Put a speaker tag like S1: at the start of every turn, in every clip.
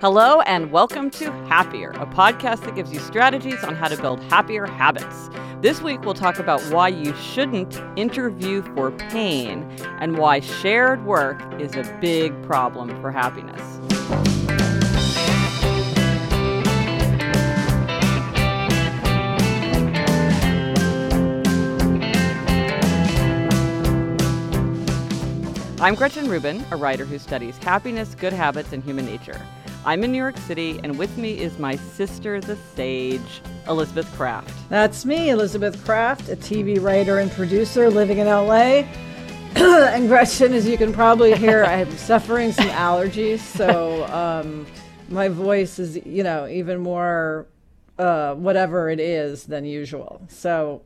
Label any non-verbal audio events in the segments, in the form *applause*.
S1: Hello, and welcome to Happier, a podcast that gives you strategies on how to build happier habits. This week, we'll talk about why you shouldn't interview for pain and why shared work is a big problem for happiness. I'm Gretchen Rubin, a writer who studies happiness, good habits, and human nature. I'm in New York City, and with me is my sister, the sage, Elizabeth Craft.
S2: That's me, Elizabeth Craft, a TV writer and producer living in LA. *clears throat* and Gretchen, as you can probably hear, *laughs* I'm suffering some allergies, so *laughs* um, my voice is, you know, even more uh, whatever it is than usual. So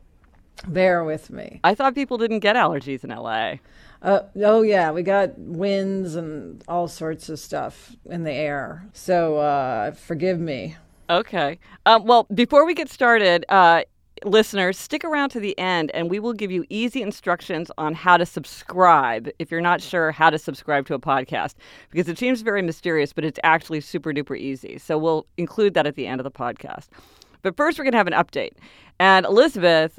S2: bear with me.
S1: I thought people didn't get allergies in LA.
S2: Uh, oh yeah, we got winds and all sorts of stuff in the air. So uh, forgive me.
S1: Okay. Um, well, before we get started, uh, listeners, stick around to the end, and we will give you easy instructions on how to subscribe if you're not sure how to subscribe to a podcast, because it seems very mysterious, but it's actually super duper easy. So we'll include that at the end of the podcast. But first, we're going to have an update. And Elizabeth,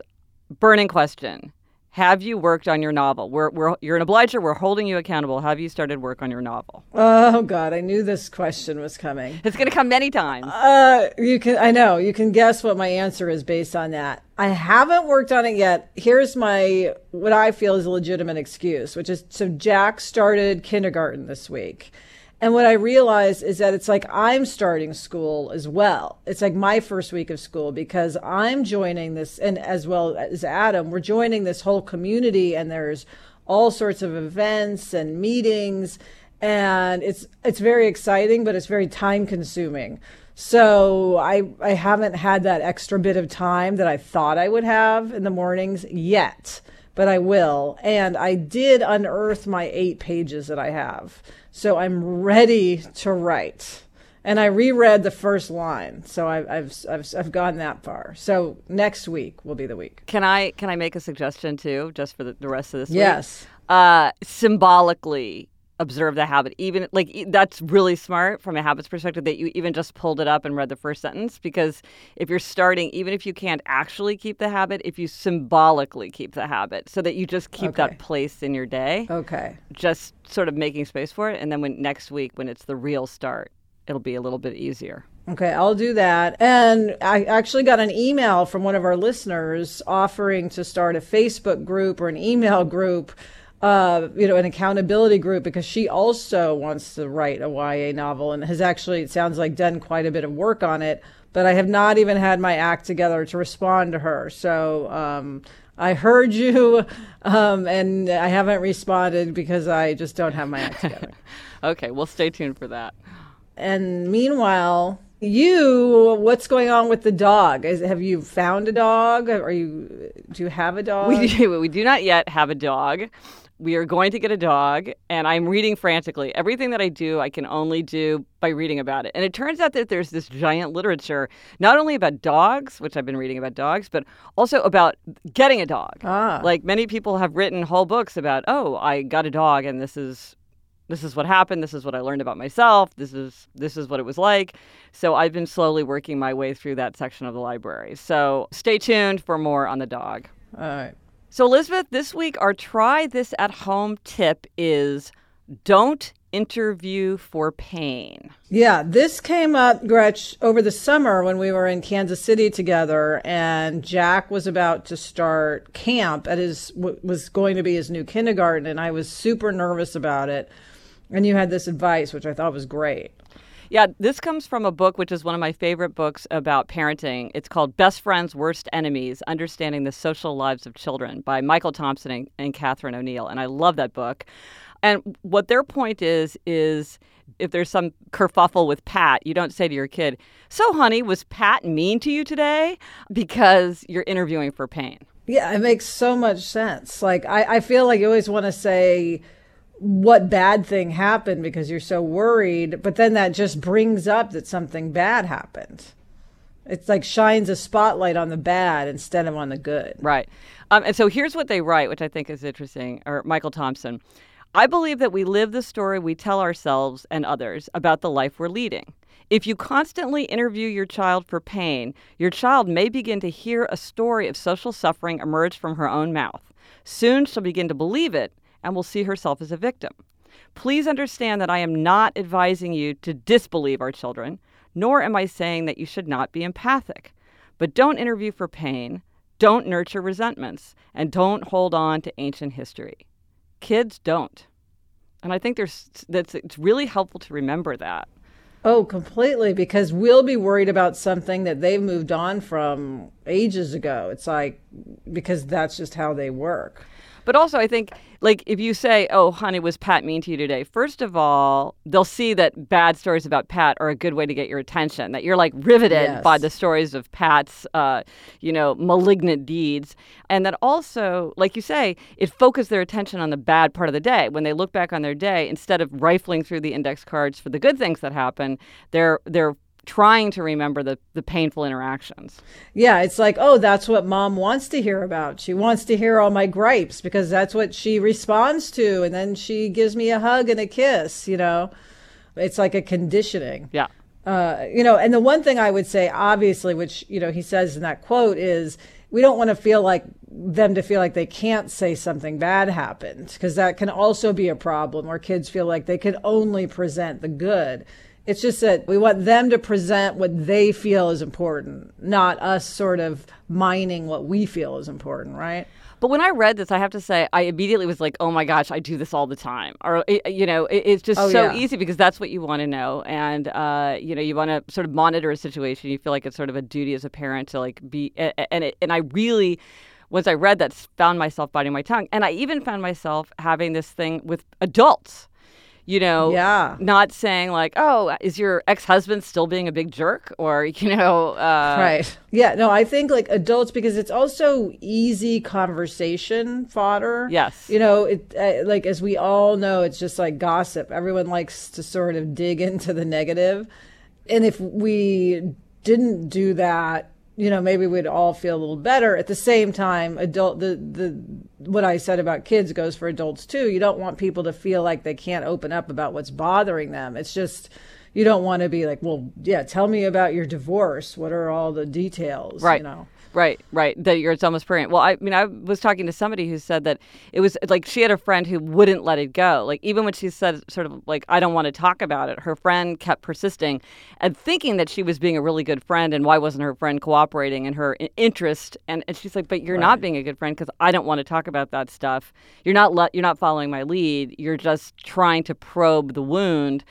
S1: burning question. Have you worked on your novel? We're, we're, you're an obliger. We're holding you accountable. Have you started work on your novel?
S2: Oh God, I knew this question was coming.
S1: It's going to come many times.
S2: Uh, you can, I know, you can guess what my answer is based on that. I haven't worked on it yet. Here's my, what I feel is a legitimate excuse, which is, so Jack started kindergarten this week. And what I realized is that it's like I'm starting school as well. It's like my first week of school because I'm joining this, and as well as Adam, we're joining this whole community, and there's all sorts of events and meetings, and it's it's very exciting, but it's very time consuming. So I I haven't had that extra bit of time that I thought I would have in the mornings yet, but I will. And I did unearth my eight pages that I have. So I'm ready to write. And I reread the first line, so I've, I've I've I've gone that far. So next week will be the week.
S1: Can I can I make a suggestion too, just for the, the rest of this
S2: yes.
S1: week? Yes. Uh, symbolically observe the habit even like that's really smart from a habits perspective that you even just pulled it up and read the first sentence because if you're starting even if you can't actually keep the habit if you symbolically keep the habit so that you just keep
S2: okay.
S1: that place in your day
S2: okay
S1: just sort of making space for it and then when next week when it's the real start it'll be a little bit easier
S2: Okay, I'll do that. And I actually got an email from one of our listeners offering to start a Facebook group or an email group uh, you know, an accountability group because she also wants to write a YA novel and has actually, it sounds like, done quite a bit of work on it. But I have not even had my act together to respond to her. So um, I heard you, *laughs* um, and I haven't responded because I just don't have my act together. *laughs*
S1: okay, well, stay tuned for that.
S2: And meanwhile, you, what's going on with the dog? Is, have you found a dog? Are you do you have a dog?
S1: We do, we do not yet have a dog. We are going to get a dog, and I'm reading frantically. Everything that I do, I can only do by reading about it. And it turns out that there's this giant literature, not only about dogs, which I've been reading about dogs, but also about getting a dog.
S2: Ah.
S1: Like many people have written whole books about, oh, I got a dog, and this is this is what happened this is what i learned about myself this is this is what it was like so i've been slowly working my way through that section of the library so stay tuned for more on the dog
S2: All right.
S1: So elizabeth this week our try this at home tip is don't interview for pain
S2: Yeah, this came up, Gretch, over the summer when we were in Kansas City together, and Jack was about to start camp at his was going to be his new kindergarten, and I was super nervous about it. And you had this advice, which I thought was great.
S1: Yeah, this comes from a book which is one of my favorite books about parenting. It's called Best Friends, Worst Enemies Understanding the Social Lives of Children by Michael Thompson and, and Catherine O'Neill. And I love that book. And what their point is, is if there's some kerfuffle with Pat, you don't say to your kid, So, honey, was Pat mean to you today? Because you're interviewing for pain.
S2: Yeah, it makes so much sense. Like I, I feel like you always want to say what bad thing happened because you're so worried, but then that just brings up that something bad happened. It's like shines a spotlight on the bad instead of on the good.
S1: Right. Um, and so here's what they write, which I think is interesting, or Michael Thompson. I believe that we live the story we tell ourselves and others about the life we're leading. If you constantly interview your child for pain, your child may begin to hear a story of social suffering emerge from her own mouth. Soon she'll begin to believe it and will see herself as a victim. Please understand that I am not advising you to disbelieve our children, nor am I saying that you should not be empathic. But don't interview for pain, don't nurture resentments, and don't hold on to ancient history. Kids don't. And I think there's that's it's really helpful to remember that.
S2: Oh, completely. Because we'll be worried about something that they've moved on from ages ago. It's like, because that's just how they work.
S1: But also, I think, like, if you say, oh, honey, was Pat mean to you today? First of all, they'll see that bad stories about Pat are a good way to get your attention, that you're like riveted
S2: Yes.
S1: by the stories of Pat's, uh, you know, malignant deeds. And that also, like you say, it focused their attention on the bad part of the day. When they look back on their day, instead of rifling through the index cards for the good things that happen, they're, they're, trying to remember the, the painful interactions.
S2: Yeah, it's like, oh, that's what mom wants to hear about. She wants to hear all my gripes because that's what she responds to. And then she gives me a hug and a kiss, you know? It's like a conditioning.
S1: Yeah.
S2: Uh, you know, and the one thing I would say, obviously, which, you know, he says in that quote is we don't want to feel like them to feel like they can't say something bad happened because that can also be a problem where kids feel like they can only present the good. It's just that we want them to present what they feel is important, not us sort of mining what we feel is important, right?
S1: But when I read this, I have to say, I immediately was like, "Oh my gosh, I do this all the time." Or you know, it's just
S2: Oh,
S1: so
S2: yeah.
S1: easy because that's what you want to know, and uh, you know, you want to sort of monitor a situation. You feel like it's sort of a duty as a parent to like be, and it, and I really. Once I read that, found myself biting my tongue, and I even found myself having this thing with adults. You know,
S2: Yeah.
S1: not saying like, "Oh, is your ex-husband still being a big jerk?" or *laughs* you know, uh,
S2: right. Yeah, no, I think like adults because it's also easy conversation fodder.
S1: Yes.
S2: You know, it uh, like as we all know, it's just like gossip. Everyone likes to sort of dig *laughs* into the negative. And if we didn't do that, you know, maybe we'd all feel a little better. At the same time, adult the the what I said about kids goes for adults too. You don't want people to feel like they can't open up about what's bothering them. It's just you don't want to be like, well, yeah, tell me about your divorce. What are all the details?
S1: Right.
S2: You know.
S1: Right, right. That you're it's almost preying. Well, I mean, I was talking to somebody who said that it was like she had a friend who wouldn't let it go. Like even when she said sort of like I don't want to talk about it, her friend kept persisting and thinking that she was being a really good friend and why wasn't her friend cooperating in her interest? And, and she's like, but you're not being a good friend because I don't want to talk about that stuff. You're not let you're not following my lead. You're just trying to probe the wound,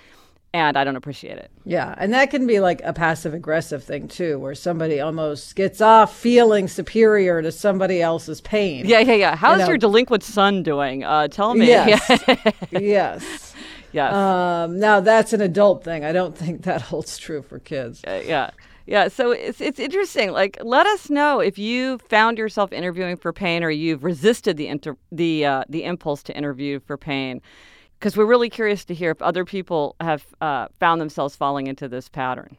S1: and I don't appreciate it.
S2: Yeah, and that can be like a passive aggressive thing too, where somebody almost gets off feeling superior to somebody else's pain.
S1: Yeah, yeah, yeah. How's
S2: know-
S1: your delinquent son doing? Uh, tell me.
S2: Yes. *laughs* yes.
S1: Yes.
S2: Um, now that's an adult thing. I don't think that *laughs* holds true for kids.
S1: Uh, yeah. Yeah, so it's it's interesting. Like, let us know if you found yourself interviewing for pain, or you've resisted the inter- the uh, the impulse to interview for pain, because we're really curious to hear if other people have uh, found themselves falling into this pattern.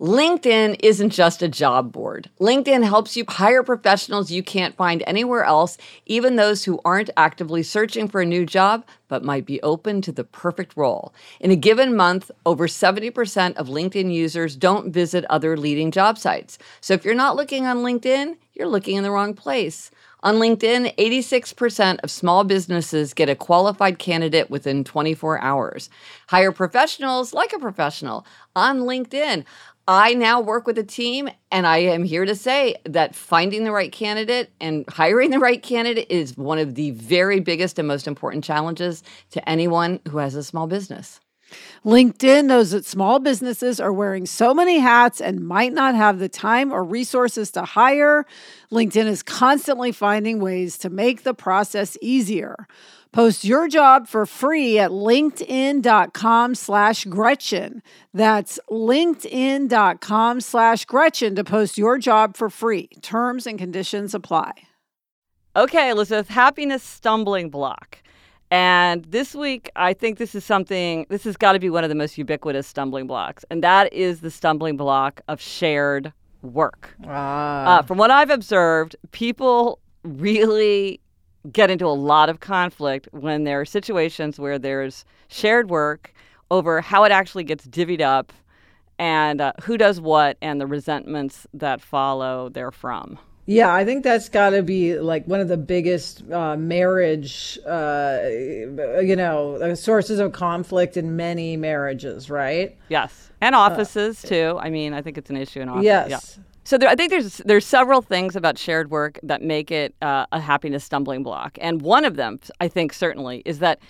S3: LinkedIn isn't just a job board. LinkedIn helps you hire professionals you can't find anywhere else, even those who aren't actively searching for a new job but might be open to the perfect role. In a given month, over 70% of LinkedIn users don't visit other leading job sites. So if you're not looking on LinkedIn, you're looking in the wrong place. On LinkedIn, 86% of small businesses get a qualified candidate within 24 hours. Hire professionals like a professional on LinkedIn. I now work with a team, and I am here to say that finding the right candidate and hiring the right candidate is one of the very biggest and most important challenges to anyone who has a small business.
S4: LinkedIn knows that small businesses are wearing so many hats and might not have the time or resources to hire. LinkedIn is constantly finding ways to make the process easier. Post your job for free at linkedin.com slash Gretchen. That's linkedin.com slash Gretchen to post your job for free. Terms and conditions apply.
S1: Okay, Elizabeth, happiness stumbling block. And this week, I think this is something, this has got to be one of the most ubiquitous stumbling blocks. And that is the stumbling block of shared work.
S2: Ah.
S1: Uh, from what I've observed, people really get into a lot of conflict when there are situations where there's shared work over how it actually gets divvied up and uh, who does what and the resentments that follow therefrom.
S2: Yeah, I think that's got to be like one of the biggest uh, marriage, uh, you know, uh, sources of conflict in many marriages, right?
S1: Yes, and offices too. I mean, I think it's an issue in offices.
S2: Yes.
S1: Yeah. So there, I think there's there's several things about shared work that make it uh, a happiness stumbling block, and one of them, I think, certainly, is that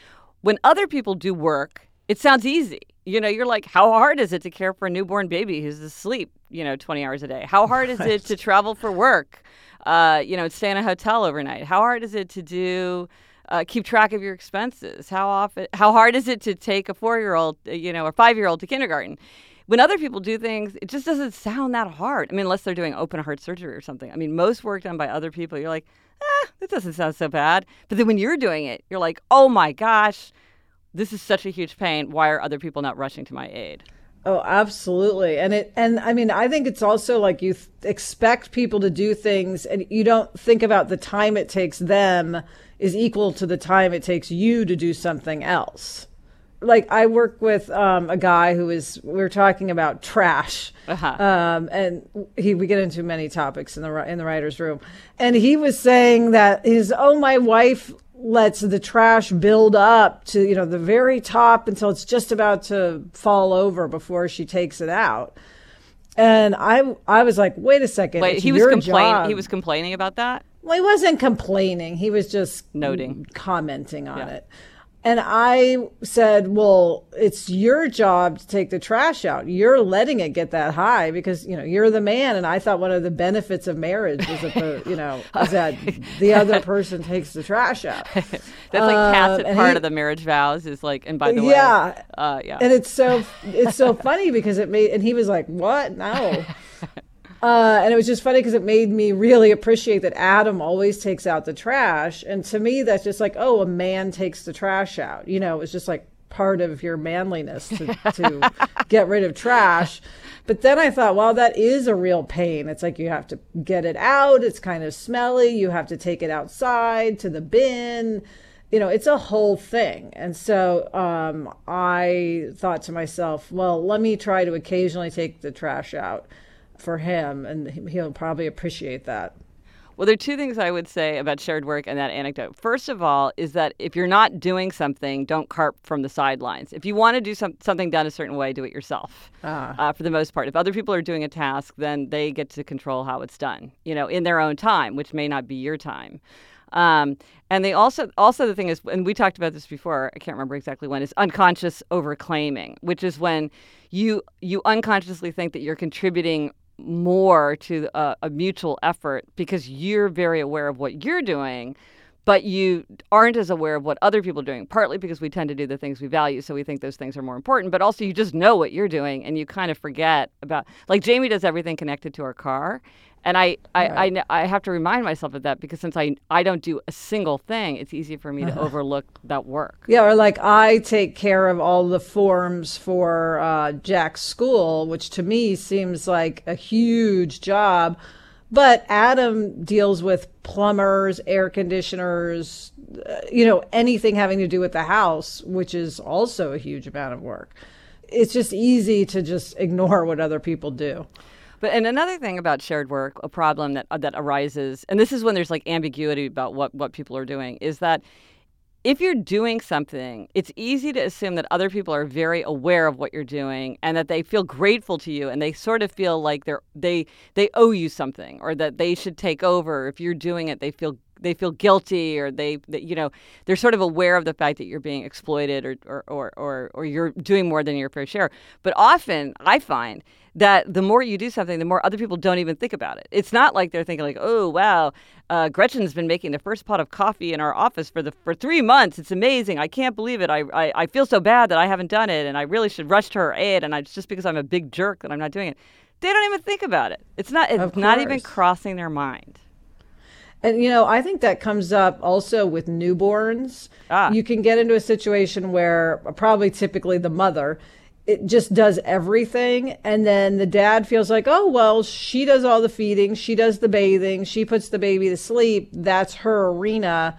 S1: when other people do work, it sounds easy. You know, you're like, how hard is it to care for a newborn baby who's asleep, you know, 20 hours a day? How hard is it to travel for work? Uh, you know, stay in a hotel overnight. How hard is it to do? Uh, keep track of your expenses. How often? How hard is it to take a four-year-old, uh, you know, or five-year-old to kindergarten? When other people do things, it just doesn't sound that hard. I mean, unless they're doing open heart surgery or something. I mean, most work done by other people, you're like, ah, that doesn't sound so bad. But then when you're doing it, you're like, oh my gosh, this is such a huge pain. Why are other people not rushing to my aid?
S2: Oh, absolutely. And it and I mean, I think it's also like you th- expect people to do things and you don't think about the time it takes them is equal to the time it takes you to do something else. Like I work with um, a guy who is we are talking about trash,
S1: Uh-huh.
S2: um, and he we get into many topics in the in the writers' room, and he was saying that his oh my wife lets the trash build up to you know the very top until it's just about to fall over before she takes it out. And I I was like, wait a second,
S1: Wait, he was complaining. He was complaining about that.
S2: Well, he wasn't complaining. He was just
S1: Noting.
S2: commenting on
S1: Yeah.
S2: it. And I said, well, it's your job to take the trash out. You're letting it get that high because, you know, you're the man. And I thought one of the benefits of marriage was that, the, you know, *laughs* is that the other person takes the trash out. *laughs*
S1: That's like tacit
S2: Um,
S1: part
S2: he-
S1: of the marriage vows is like, and by the way,
S2: Yeah.
S1: uh, yeah.
S2: And it's so, it's so funny because it made, and he was like, what? No. *laughs* Uh, and it was just funny because it made me really appreciate that Adam always takes out the trash. And to me, that's just like, oh, a man takes the trash out. You know, it's just like part of your manliness to, *laughs* to get rid of trash. But then I thought, well, that is a real pain. It's like you have to get it out. It's kind of smelly. You have to take it outside to the bin. You know, it's a whole thing. And so um, I thought to myself, well, let me try to occasionally take the trash out for him, and he- he'll probably appreciate that.
S1: Well, there are two things I would say about shared work and that anecdote. First of all, is that if you're not doing something, don't carp from the sidelines. If you want to do some, something done a certain way, do it yourself. Uh, for the most part, if other people are doing a task, then they get to control how it's done. You know, in their own time, which may not be your time. Um, and they also also the thing is, and we talked about this before. I can't remember exactly when. Is unconscious overclaiming, which is when you you unconsciously think that you're contributing more to a, a mutual effort because you're very aware of what you're doing, but you aren't as aware of what other people are doing, partly because we tend to do the things we value, so we think those things are more important, but also you just know what you're doing and you kind of forget about, like Jamie does everything connected to her car. And I, I, right. I, I, have to remind myself of that because since I, I don't do a single thing, it's easy for me to *sighs* overlook that work.
S2: Yeah, or like I take care of all the forms for uh, Jack's school, which to me seems like a huge job. But Adam deals with plumbers, air conditioners, uh, you know, anything having to do with the house, which is also a huge amount of work. It's just easy to just *laughs* ignore what other people do.
S1: But and another thing about shared work, a problem that that arises, and this is when there's like ambiguity about what what people are doing, is that if you're doing something, it's easy to assume that other people are very aware of what you're doing and that they feel grateful to you and they sort of feel like they're they they owe you something or that they should take over. If you're doing it, they feel they feel guilty or they, they, you know they're sort of aware of the fact that you're being exploited or, or or or or you're doing more than your fair share. But often i find that the more you do something the more other people don't even think about it. It's not like they're thinking like oh wow uh, gretchen's been making the first pot of coffee in our office for the for three months. It's amazing. I can't believe it. I, I i feel so bad that i haven't done it and i really should rush to her aid and I, it's just because i'm a big jerk that i'm not doing it. They don't even think about it. It's not it's not even crossing their mind
S2: and you know, I think that comes up also with newborns. Ah. You can get into a situation where probably typically the mother it just does everything and then the dad feels like, "Oh, well, she does all the feeding, she does the bathing, she puts the baby to sleep. That's her arena.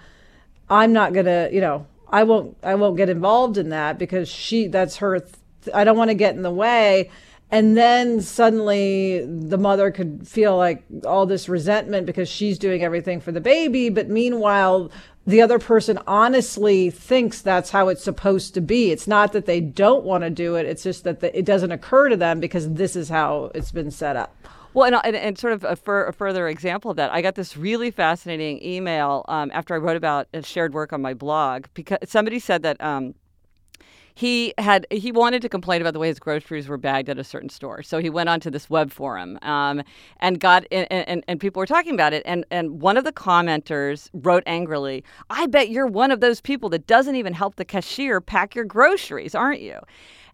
S2: I'm not going to, you know, I won't I won't get involved in that because she that's her th- I don't want to get in the way." And then suddenly the mother could feel like all this resentment because she's doing everything for the baby. But meanwhile, the other person honestly thinks that's how it's supposed to be. It's not that they don't want to do it, it's just that the, it doesn't occur to them because this is how it's been set up.
S1: Well, and, and, and sort of a, fur, a, further example of that, I got this really fascinating email um, after I wrote about shared work on my blog because somebody said that. Um, he had he wanted to complain about the way his groceries were bagged at a certain store. So he went onto this web forum um, and got and, and, and people were talking about it. And and one of the commenters wrote angrily, "I bet you're one of those people that doesn't even help the cashier pack your groceries, aren't you?"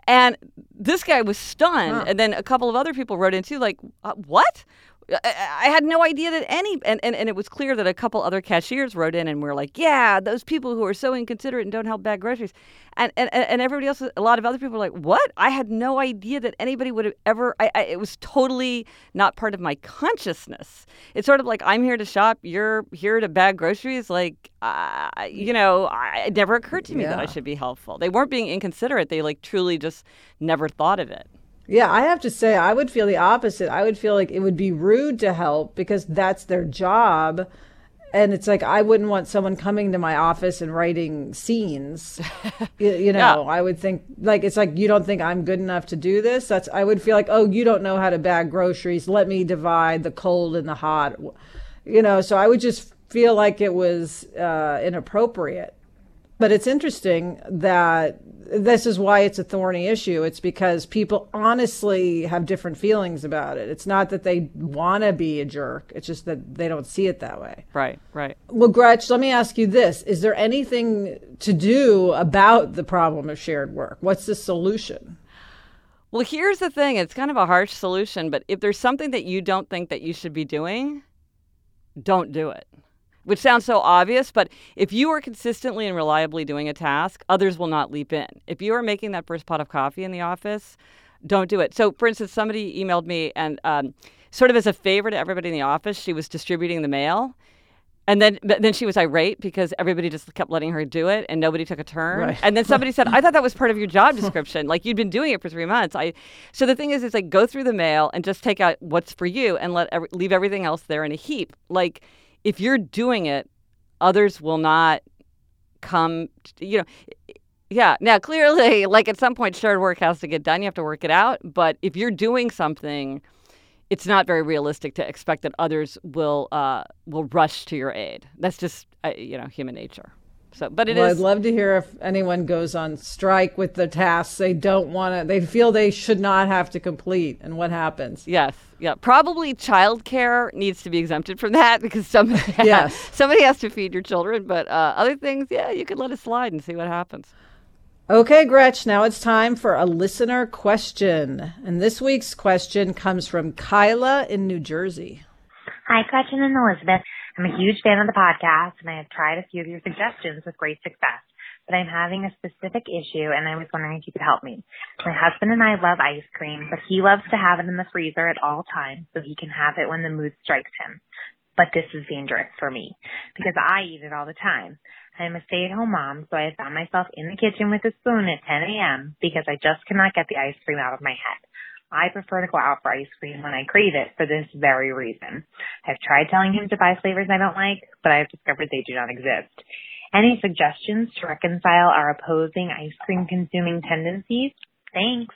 S1: And this guy was stunned. Huh. And then a couple of other people wrote in too, like, uh, "What? I had no idea that any, and, and, and it was clear that a couple other cashiers wrote in and were like, yeah, those people who are so inconsiderate and don't help bag groceries. And, and, and everybody else, a lot of other people were like, what? I had no idea that anybody would have ever, I, I, it was totally not part of my consciousness. It's sort of like, I'm here to shop, you're here to bag groceries. Like, uh, you know, I, it never occurred to me yeah. that I should be helpful. They weren't being inconsiderate. They like truly just never thought of it.
S2: Yeah, I have to say, I would feel the opposite. I would feel like it would be rude to help because that's their job. And it's like, I wouldn't want someone coming to my office and writing scenes. *laughs* you, you, know, yeah. I would think, like, it's like, you don't think I'm good enough to do this? That's, I would feel like, oh, you don't know how to bag groceries. Let me divide the cold and the hot. You know, so I would just feel like it was uh, inappropriate. But it's interesting that this is why it's a thorny issue. It's because people honestly have different feelings about it. It's not that they want to be a jerk, it's just that they don't see it that way.
S1: Right, right.
S2: Well, Gretch, let me ask you this Is there anything to do about the problem of shared work? What's the solution?
S1: Well, here's the thing it's kind of a harsh solution, but if there's something that you don't think that you should be doing, don't do it which sounds so obvious, but if you are consistently and reliably doing a task, others will not leap in. If you are making that first pot of coffee in the office, don't do it. So, for instance, somebody emailed me and um, sort of as a favor to everybody in the office, she was distributing the mail. And then, then she was irate because everybody just kept letting her do it, and nobody took a turn. Right. And then somebody said, "I thought that was part of your job *laughs* description. like you'd been doing it for three months." I, so the thing is, it's like go through the mail and just take out what's for you, and let every, leave everything else there in a heap. Like if you're doing it, others will not come, you know. Yeah. Now, clearly, *laughs* like at some point, shared work has to get done. You have to work it out. But if you're doing something, it's not very realistic to expect that others will uh, will rush to your aid. That's just uh, you know human nature. So, but it
S2: well,
S1: is-
S2: I'd love to hear if anyone goes on strike with the tasks they don't want to, they feel they should not have to complete, and what happens.
S1: Yes, yeah. Probably childcare needs to be exempted from that *laughs* because somebody
S2: Yes.
S1: somebody has to feed your children. But uh, other things, yeah, you could let it slide and see what happens.
S2: Okay, Gretch, now it's time for a listener question. And this week's question comes from Kyla in New Jersey.
S5: Hi, Gretchen and Elizabeth. I'm a huge fan of the podcast, and I have tried a few of your suggestions with great success. But I'm having a specific issue, and I was wondering if you could help me. My husband and I love ice cream, but he loves to have it in the freezer at all times so he can have it when the mood strikes him. But this is dangerous for me because I eat it all the time. I'm a stay-at-home mom, so I found myself in the kitchen with a spoon at 10 a.m. because I just cannot get the ice cream out of my head. I prefer to go out for ice cream when I crave it for this very reason. I've tried telling him to buy flavors I don't like, but I've discovered they do not exist. Any suggestions to reconcile our opposing ice cream consuming tendencies? Thanks.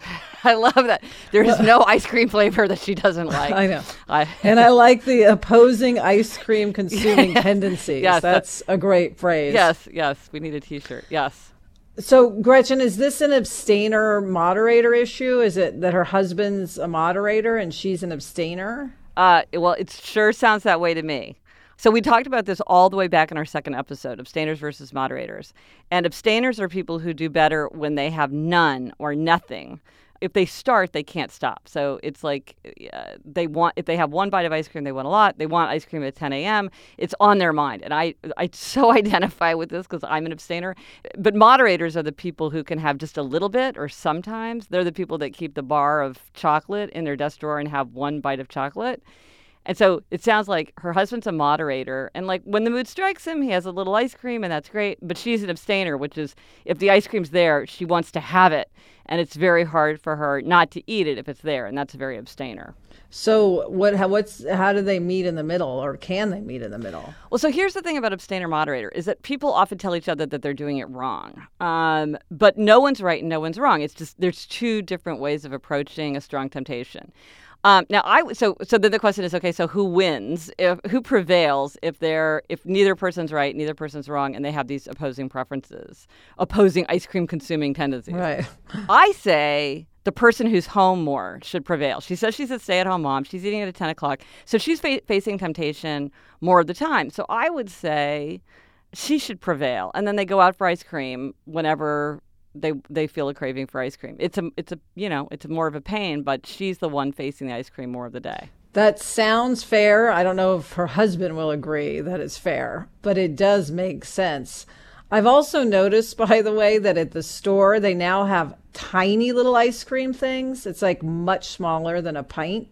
S5: *laughs*
S1: I love that. There is no ice cream flavor that she doesn't like.
S2: I know.
S1: I,
S2: And I like the opposing ice cream consuming *laughs* tendencies.
S1: Yes, that-
S2: That's a great phrase.
S1: yes, yes. We need a T-shirt. Yes.
S2: So, Gretchen, is this an abstainer moderator issue? Is it that her husband's a moderator and she's an abstainer?
S1: Uh, well, it sure sounds that way to me. So we talked about this all the way back in our second episode, abstainers versus moderators. And abstainers are people who do better when they have none or nothing. If they start, they can't stop. So it's like uh, they want if they have one bite of ice cream, they want a lot. They want ice cream at 10 a.m. It's on their mind, and I I so *laughs* identify with this because I'm an abstainer. But moderators are the people who can have just a little bit, or sometimes they're the people that keep the bar of chocolate in their desk drawer and have one bite of chocolate. And so it sounds like her husband's a moderator. And like when the mood strikes him, he has a little ice cream and that's great. But she's an abstainer, which is if the ice cream's there, she wants to have it. And it's very hard for her not to eat it if it's there. And that's a very abstainer.
S2: So, what? How, what's? How do they meet in the middle, or can they meet in the middle?
S1: Well, so here's the thing about abstainer moderator is that people often tell each other that they're doing it wrong. Um, but no one's right and no one's wrong. It's just there's two different ways of approaching a strong temptation. Um, now, I so so then the question is, okay, so who wins? If who prevails if they're if neither person's right, neither person's wrong, and they have these opposing preferences, opposing ice cream consuming tendencies?
S2: Right.
S1: I say the person who's home more should prevail. She says she's a stay at home mom. She's eating at 10 o'clock. So she's fa- facing temptation more of the time. So I would say she should prevail. And then they go out for ice cream whenever they they feel a craving for ice cream. It's a it's a you know, it's more of a pain, but she's the one facing the ice cream more of the day.
S2: That sounds fair. I don't know if her husband will agree that it's fair, but it does make sense. I've also noticed, *laughs* by the way, that at the store they now have tiny little ice cream things. It's like much smaller than a pint.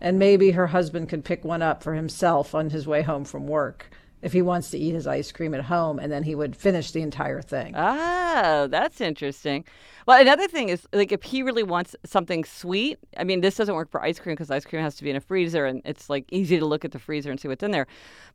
S2: And maybe her husband could pick one up for himself on his way home from work if he wants to eat his ice cream at home, and then he would finish the entire thing.
S1: Oh, that's interesting. Well, another thing is like if he really wants something sweet. I mean, this doesn't work for ice cream because ice cream has to be in a freezer, and it's like easy to look at the freezer and see what's in there.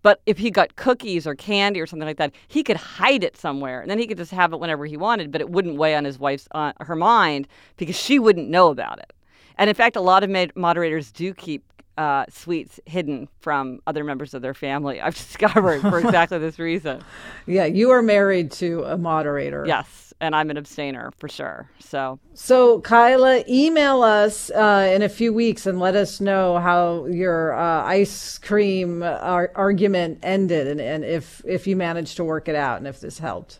S1: But if he got cookies or candy or something like that, he could hide it somewhere, and then he could just have it whenever he wanted. But it wouldn't weigh on his wife's uh, her mind because she wouldn't know about it. And in fact, a lot of mod- moderators do keep uh, sweets hidden from other members of their family. I've *laughs* discovered for exactly this reason. *laughs*
S2: Yeah, you are married to a moderator.
S1: Yes, and I'm an abstainer for sure. So
S2: So, Kyla, email us uh, in a few weeks and let us know how your uh, ice cream ar- argument ended and, and if, if you managed to work it out and if this helped.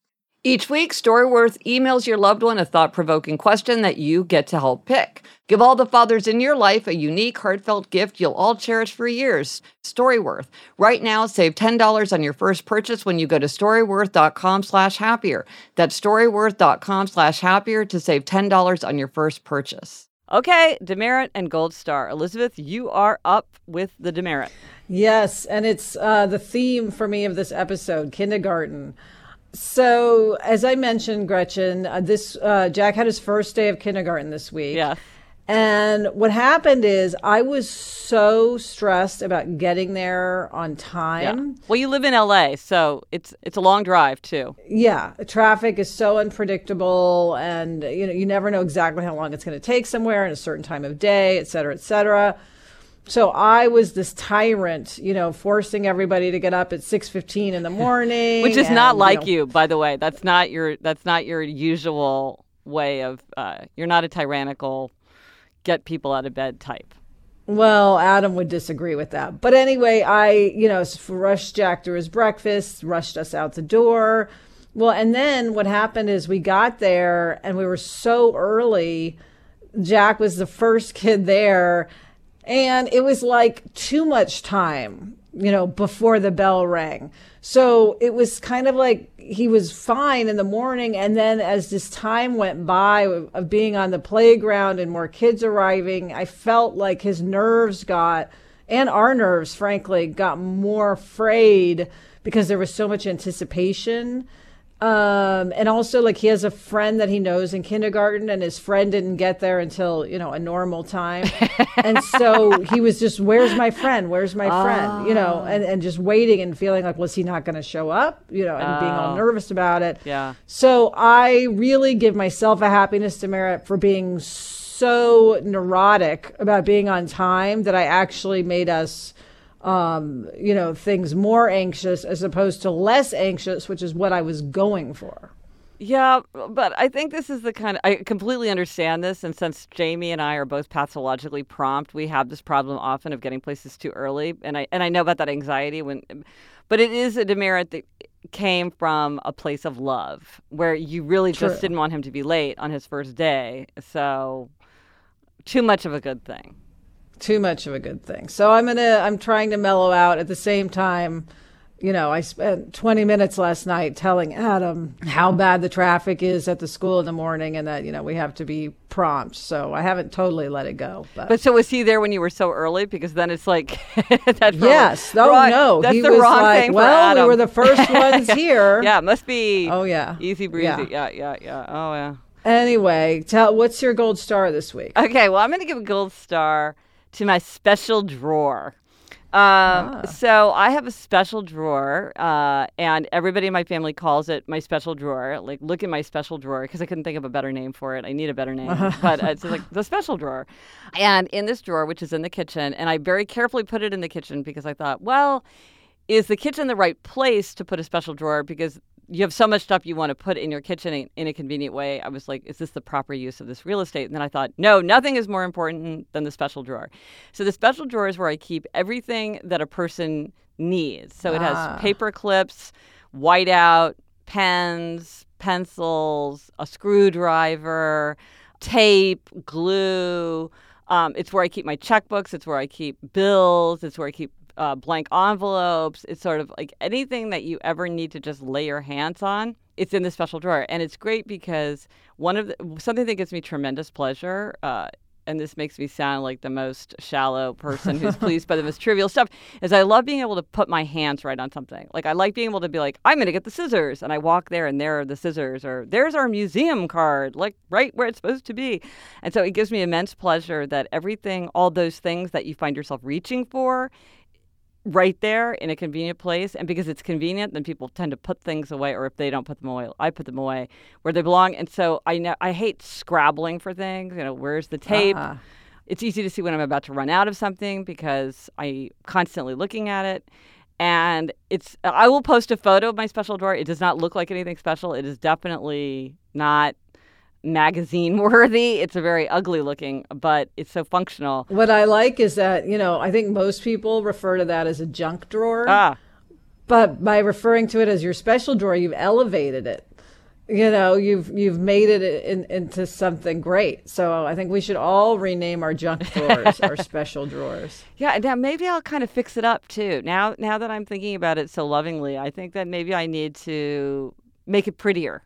S3: Each week, Storyworth emails your loved one a thought provoking question that you get to help pick. Give all the fathers in your life a unique, heartfelt gift you'll all cherish for years. Storyworth. Right now, save $10 on your first purchase when you go to storyworth.com slash happier. That's storyworth.com slash happier to save $10 on your first purchase.
S1: Okay, demerit and gold star. Elizabeth, you are up with the demerit.
S2: Yes, and it's uh, the theme for me of this episode kindergarten. So, as I mentioned, Gretchen, uh, this uh, Jack had his first day of kindergarten this week.
S1: Yeah.
S2: And what happened is I was so stressed about getting there on
S1: Yeah.
S2: time.
S1: Well, you live in LA, so it's it's a long drive too.
S2: Yeah, traffic is so unpredictable, and you know you never know exactly how long it's going to take somewhere in a certain time of day, et cetera, et cetera. So I was this tyrant, you know, forcing everybody to get up at six fifteen in the *laughs* morning,
S1: Which is not
S2: and,
S1: like
S2: know,
S1: you, by the way. That's not your that's not your usual way of uh, you're not a tyrannical get people out of bed type.
S2: Well, Adam would disagree with that. But anyway, I, you know, rushed Jack to his breakfast, rushed us out the door. Well, and then what happened is we got there and we were so early. Jack was the first *laughs* kid there. And it was like too much time, you know, before the bell rang. So it was kind of like he was fine in the morning. And then as this time went by of, being on the playground and more kids arriving, I felt like his nerves got, and our nerves, frankly, got more frayed because there was so much anticipation. Um, and also like he has a friend that he knows in kindergarten and his friend didn't get there until, you know, a normal time. and so *laughs* he was just, where's my friend? Where's my friend? You know, and, and just waiting and feeling like, was he not going to show up? You know, and being all nervous about it.
S1: Yeah.
S2: So I really give myself a happiness demerit for being so neurotic about being on time that I actually made us um, you know, things more anxious as opposed to less anxious, which is what I was going for.
S1: Yeah, but I think this is the kind of I completely understand this, and since Jamie and I are both pathologically prompt, we have this problem often of getting places too early, and I and I know about that anxiety when, but it is a demerit that came from a place of love where you really
S2: True.
S1: just didn't want him to be late on his first day, so too much of a good thing.
S2: Too much of a good thing. So I'm gonna I'm trying to mellow out at the same time. You know, I spent 20 minutes last night telling Adam how bad the traffic is at the school in the morning and that, you know, we have to be prompt. So I haven't totally let it go. But,
S1: But so was he there when you were so early? Because then it's like *laughs* that's
S2: yes. Oh,
S1: wrong-
S2: no.
S1: that's
S2: he
S1: the
S2: was
S1: wrong
S2: like,
S1: thing for
S2: well, we were the *laughs* first ones here.
S1: Yeah, must be.
S2: Oh, yeah.
S1: Easy breezy.
S2: Yeah.
S1: Yeah, yeah, yeah. Oh, yeah.
S2: Anyway, tell what's your gold star this week?
S1: Okay, well, I'm going to give a gold star to my special drawer. Um,
S2: Ah.
S1: So I have a special drawer, uh, and everybody in my family calls it my special drawer. Like, look at my special drawer, because I couldn't think of a better name for it. I need a better name, *laughs* but it's like the special drawer. And in this drawer, which is in the kitchen, and I very carefully put it in the kitchen because I thought, well, is the kitchen the right place to put a special drawer? Because you have so much stuff you want to put in your kitchen in, a convenient way. I was like, is this the proper use of this real estate? And then I thought, no, nothing is more important than the special drawer. So the special drawer is where I keep everything that a person needs. So it
S2: Ah.
S1: has paper clips, whiteout, pens, pencils, a screwdriver, tape, glue. Um, it's where I keep my checkbooks. It's where I keep bills. It's where I keep uh, blank envelopes. It's sort of like anything that you ever need to just lay your hands on. It's in the special drawer, and it's great because one of the, something that gives me tremendous pleasure. Uh, and this makes me sound like the most shallow person who's *laughs* pleased by the most trivial stuff is I love being able to put my hands right on something. Like I like being able to be like, I'm gonna get the scissors, and I walk there and there are the scissors, or there's our museum card, like right where it's supposed to be. And so it gives me immense pleasure that everything, all those things that you find yourself reaching for, right there in a convenient place. And because it's convenient, then people tend to put things away, or if they don't put them away, I put them away where they belong. And so I know I hate scrabbling for things. You know, where's the tape?
S2: Ah.
S1: It's easy to see when I'm about to run out of something because I'm constantly looking at it. And it's I will post a photo of my special drawer. It does not look like anything special. It is definitely not magazine *laughs* worthy. It's a very ugly looking, but it's so functional.
S2: What I like is that, you know, I think most people refer to that as a junk drawer.
S1: Ah.
S2: But by referring to it as your special drawer, you've elevated it. you know you've you've made it in, into something great so i think we should all rename our junk drawers our *laughs* special drawers
S1: Yeah, now maybe I'll kind of fix it up too. Now, now that I'm thinking about it so lovingly, I think that maybe I need to make it prettier.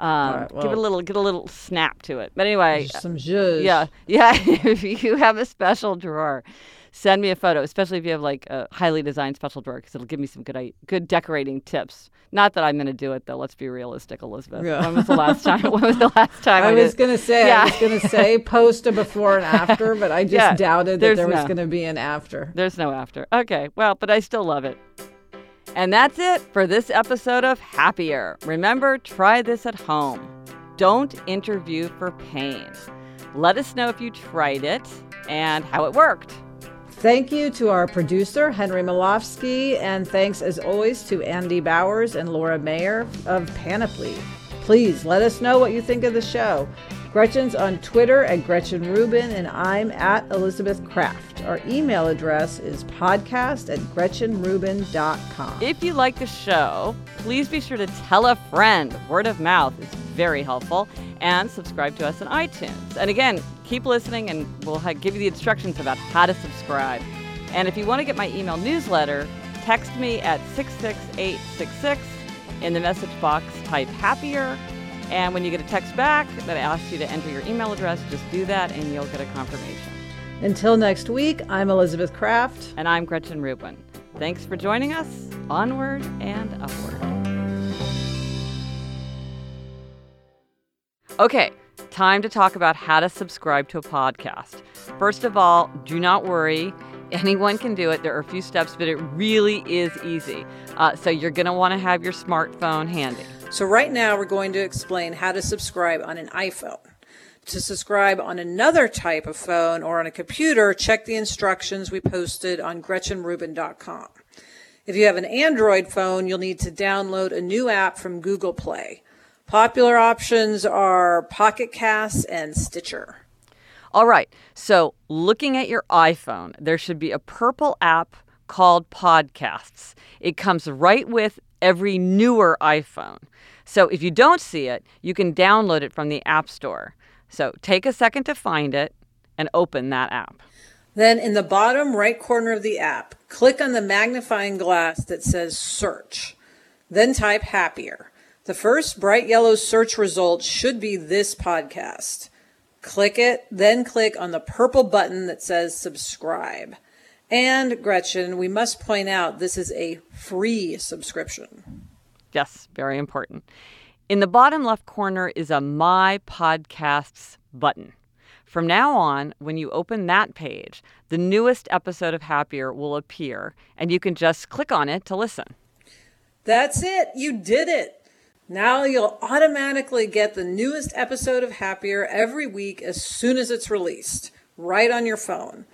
S1: Um,
S2: right,
S1: give it a little, get a little snap to it. But anyway,
S2: some zhuzh.
S1: yeah, *laughs* yeah. if you have a special drawer, send me a photo, especially if you have like a highly designed special drawer, because it'll give me some good, good decorating tips. Not that I'm going to do it though. Let's be realistic, Elizabeth.
S2: Yeah.
S1: When was the last time? when was the last *laughs* time I,
S2: I was gonna say
S1: Yeah.
S2: I was gonna say post a before and after, but I *laughs* just
S1: Yeah,
S2: doubted that there was
S1: no.
S2: gonna be an after.
S1: There's no after. Okay, well, but I still love it. And that's it for this episode of Happier. Remember, try this at home. Don't interview for pain. Let us know if you tried it and how it worked.
S2: Thank you to our producer, Henry Molofsky, and thanks as always to Andy Bowers and Laura Mayer of Panoply. Please let us know what you think of the show. Gretchen's on Twitter at Gretchen Rubin, and I'm at Elizabeth Craft. Our email address is podcast at gretchenrubin.com.
S1: If you like the show, please be sure to tell a friend. Word of mouth is very helpful. And subscribe to us on iTunes. And again, keep listening and we'll give you the instructions about how to subscribe. And if you want to get my email newsletter, text me at 66866. In the message box, type happier. And when you get a text back that asks you to enter your email address, just do that and you'll get a confirmation.
S2: Until next week, I'm Elizabeth Craft.
S1: And I'm Gretchen Rubin. Thanks for joining us. Onward and upward. Okay, time to talk about how to subscribe to a podcast. First of all, do not worry. Anyone can do it. There are a few steps, but it really is easy. Uh, so you're going to want to have your smartphone handy.
S2: So, right now, we're going to explain how to subscribe on an iPhone. To subscribe on another type of phone or on a computer, check the instructions we posted on GretchenRubin.com. If you have an Android phone, you'll need to download a new app from Google Play. Popular options are Pocket Casts and Stitcher.
S1: All right. So, looking at your iPhone, there should be a purple app called Podcasts. It comes right with every newer iPhone. So, if you don't see it, you can download it from the App Store. So, take a second to find it and open that app.
S2: Then in the bottom right corner of the app, click on the magnifying glass that says search. Then type happier. The first bright yellow search result should be this podcast. Click it, then click on the purple button that says subscribe. And Gretchen, we must point out this is a free subscription.
S1: Yes, very important. In the bottom left corner is a My Podcasts button. From now on, when you open that page, the newest episode of Happier will appear, and you can just click on it to listen.
S2: That's it. You did it. Now you'll automatically get the newest episode of Happier every week as soon as it's released, right on your phone.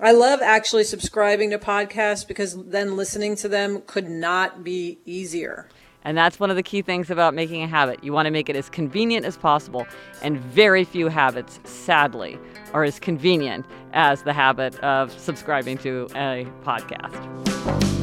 S2: I love actually subscribing to podcasts because then listening to them could not be easier.
S1: And that's one of the key things about making a habit. You want to make it as convenient as possible. And very few habits, sadly, are as convenient as the habit of subscribing to a podcast.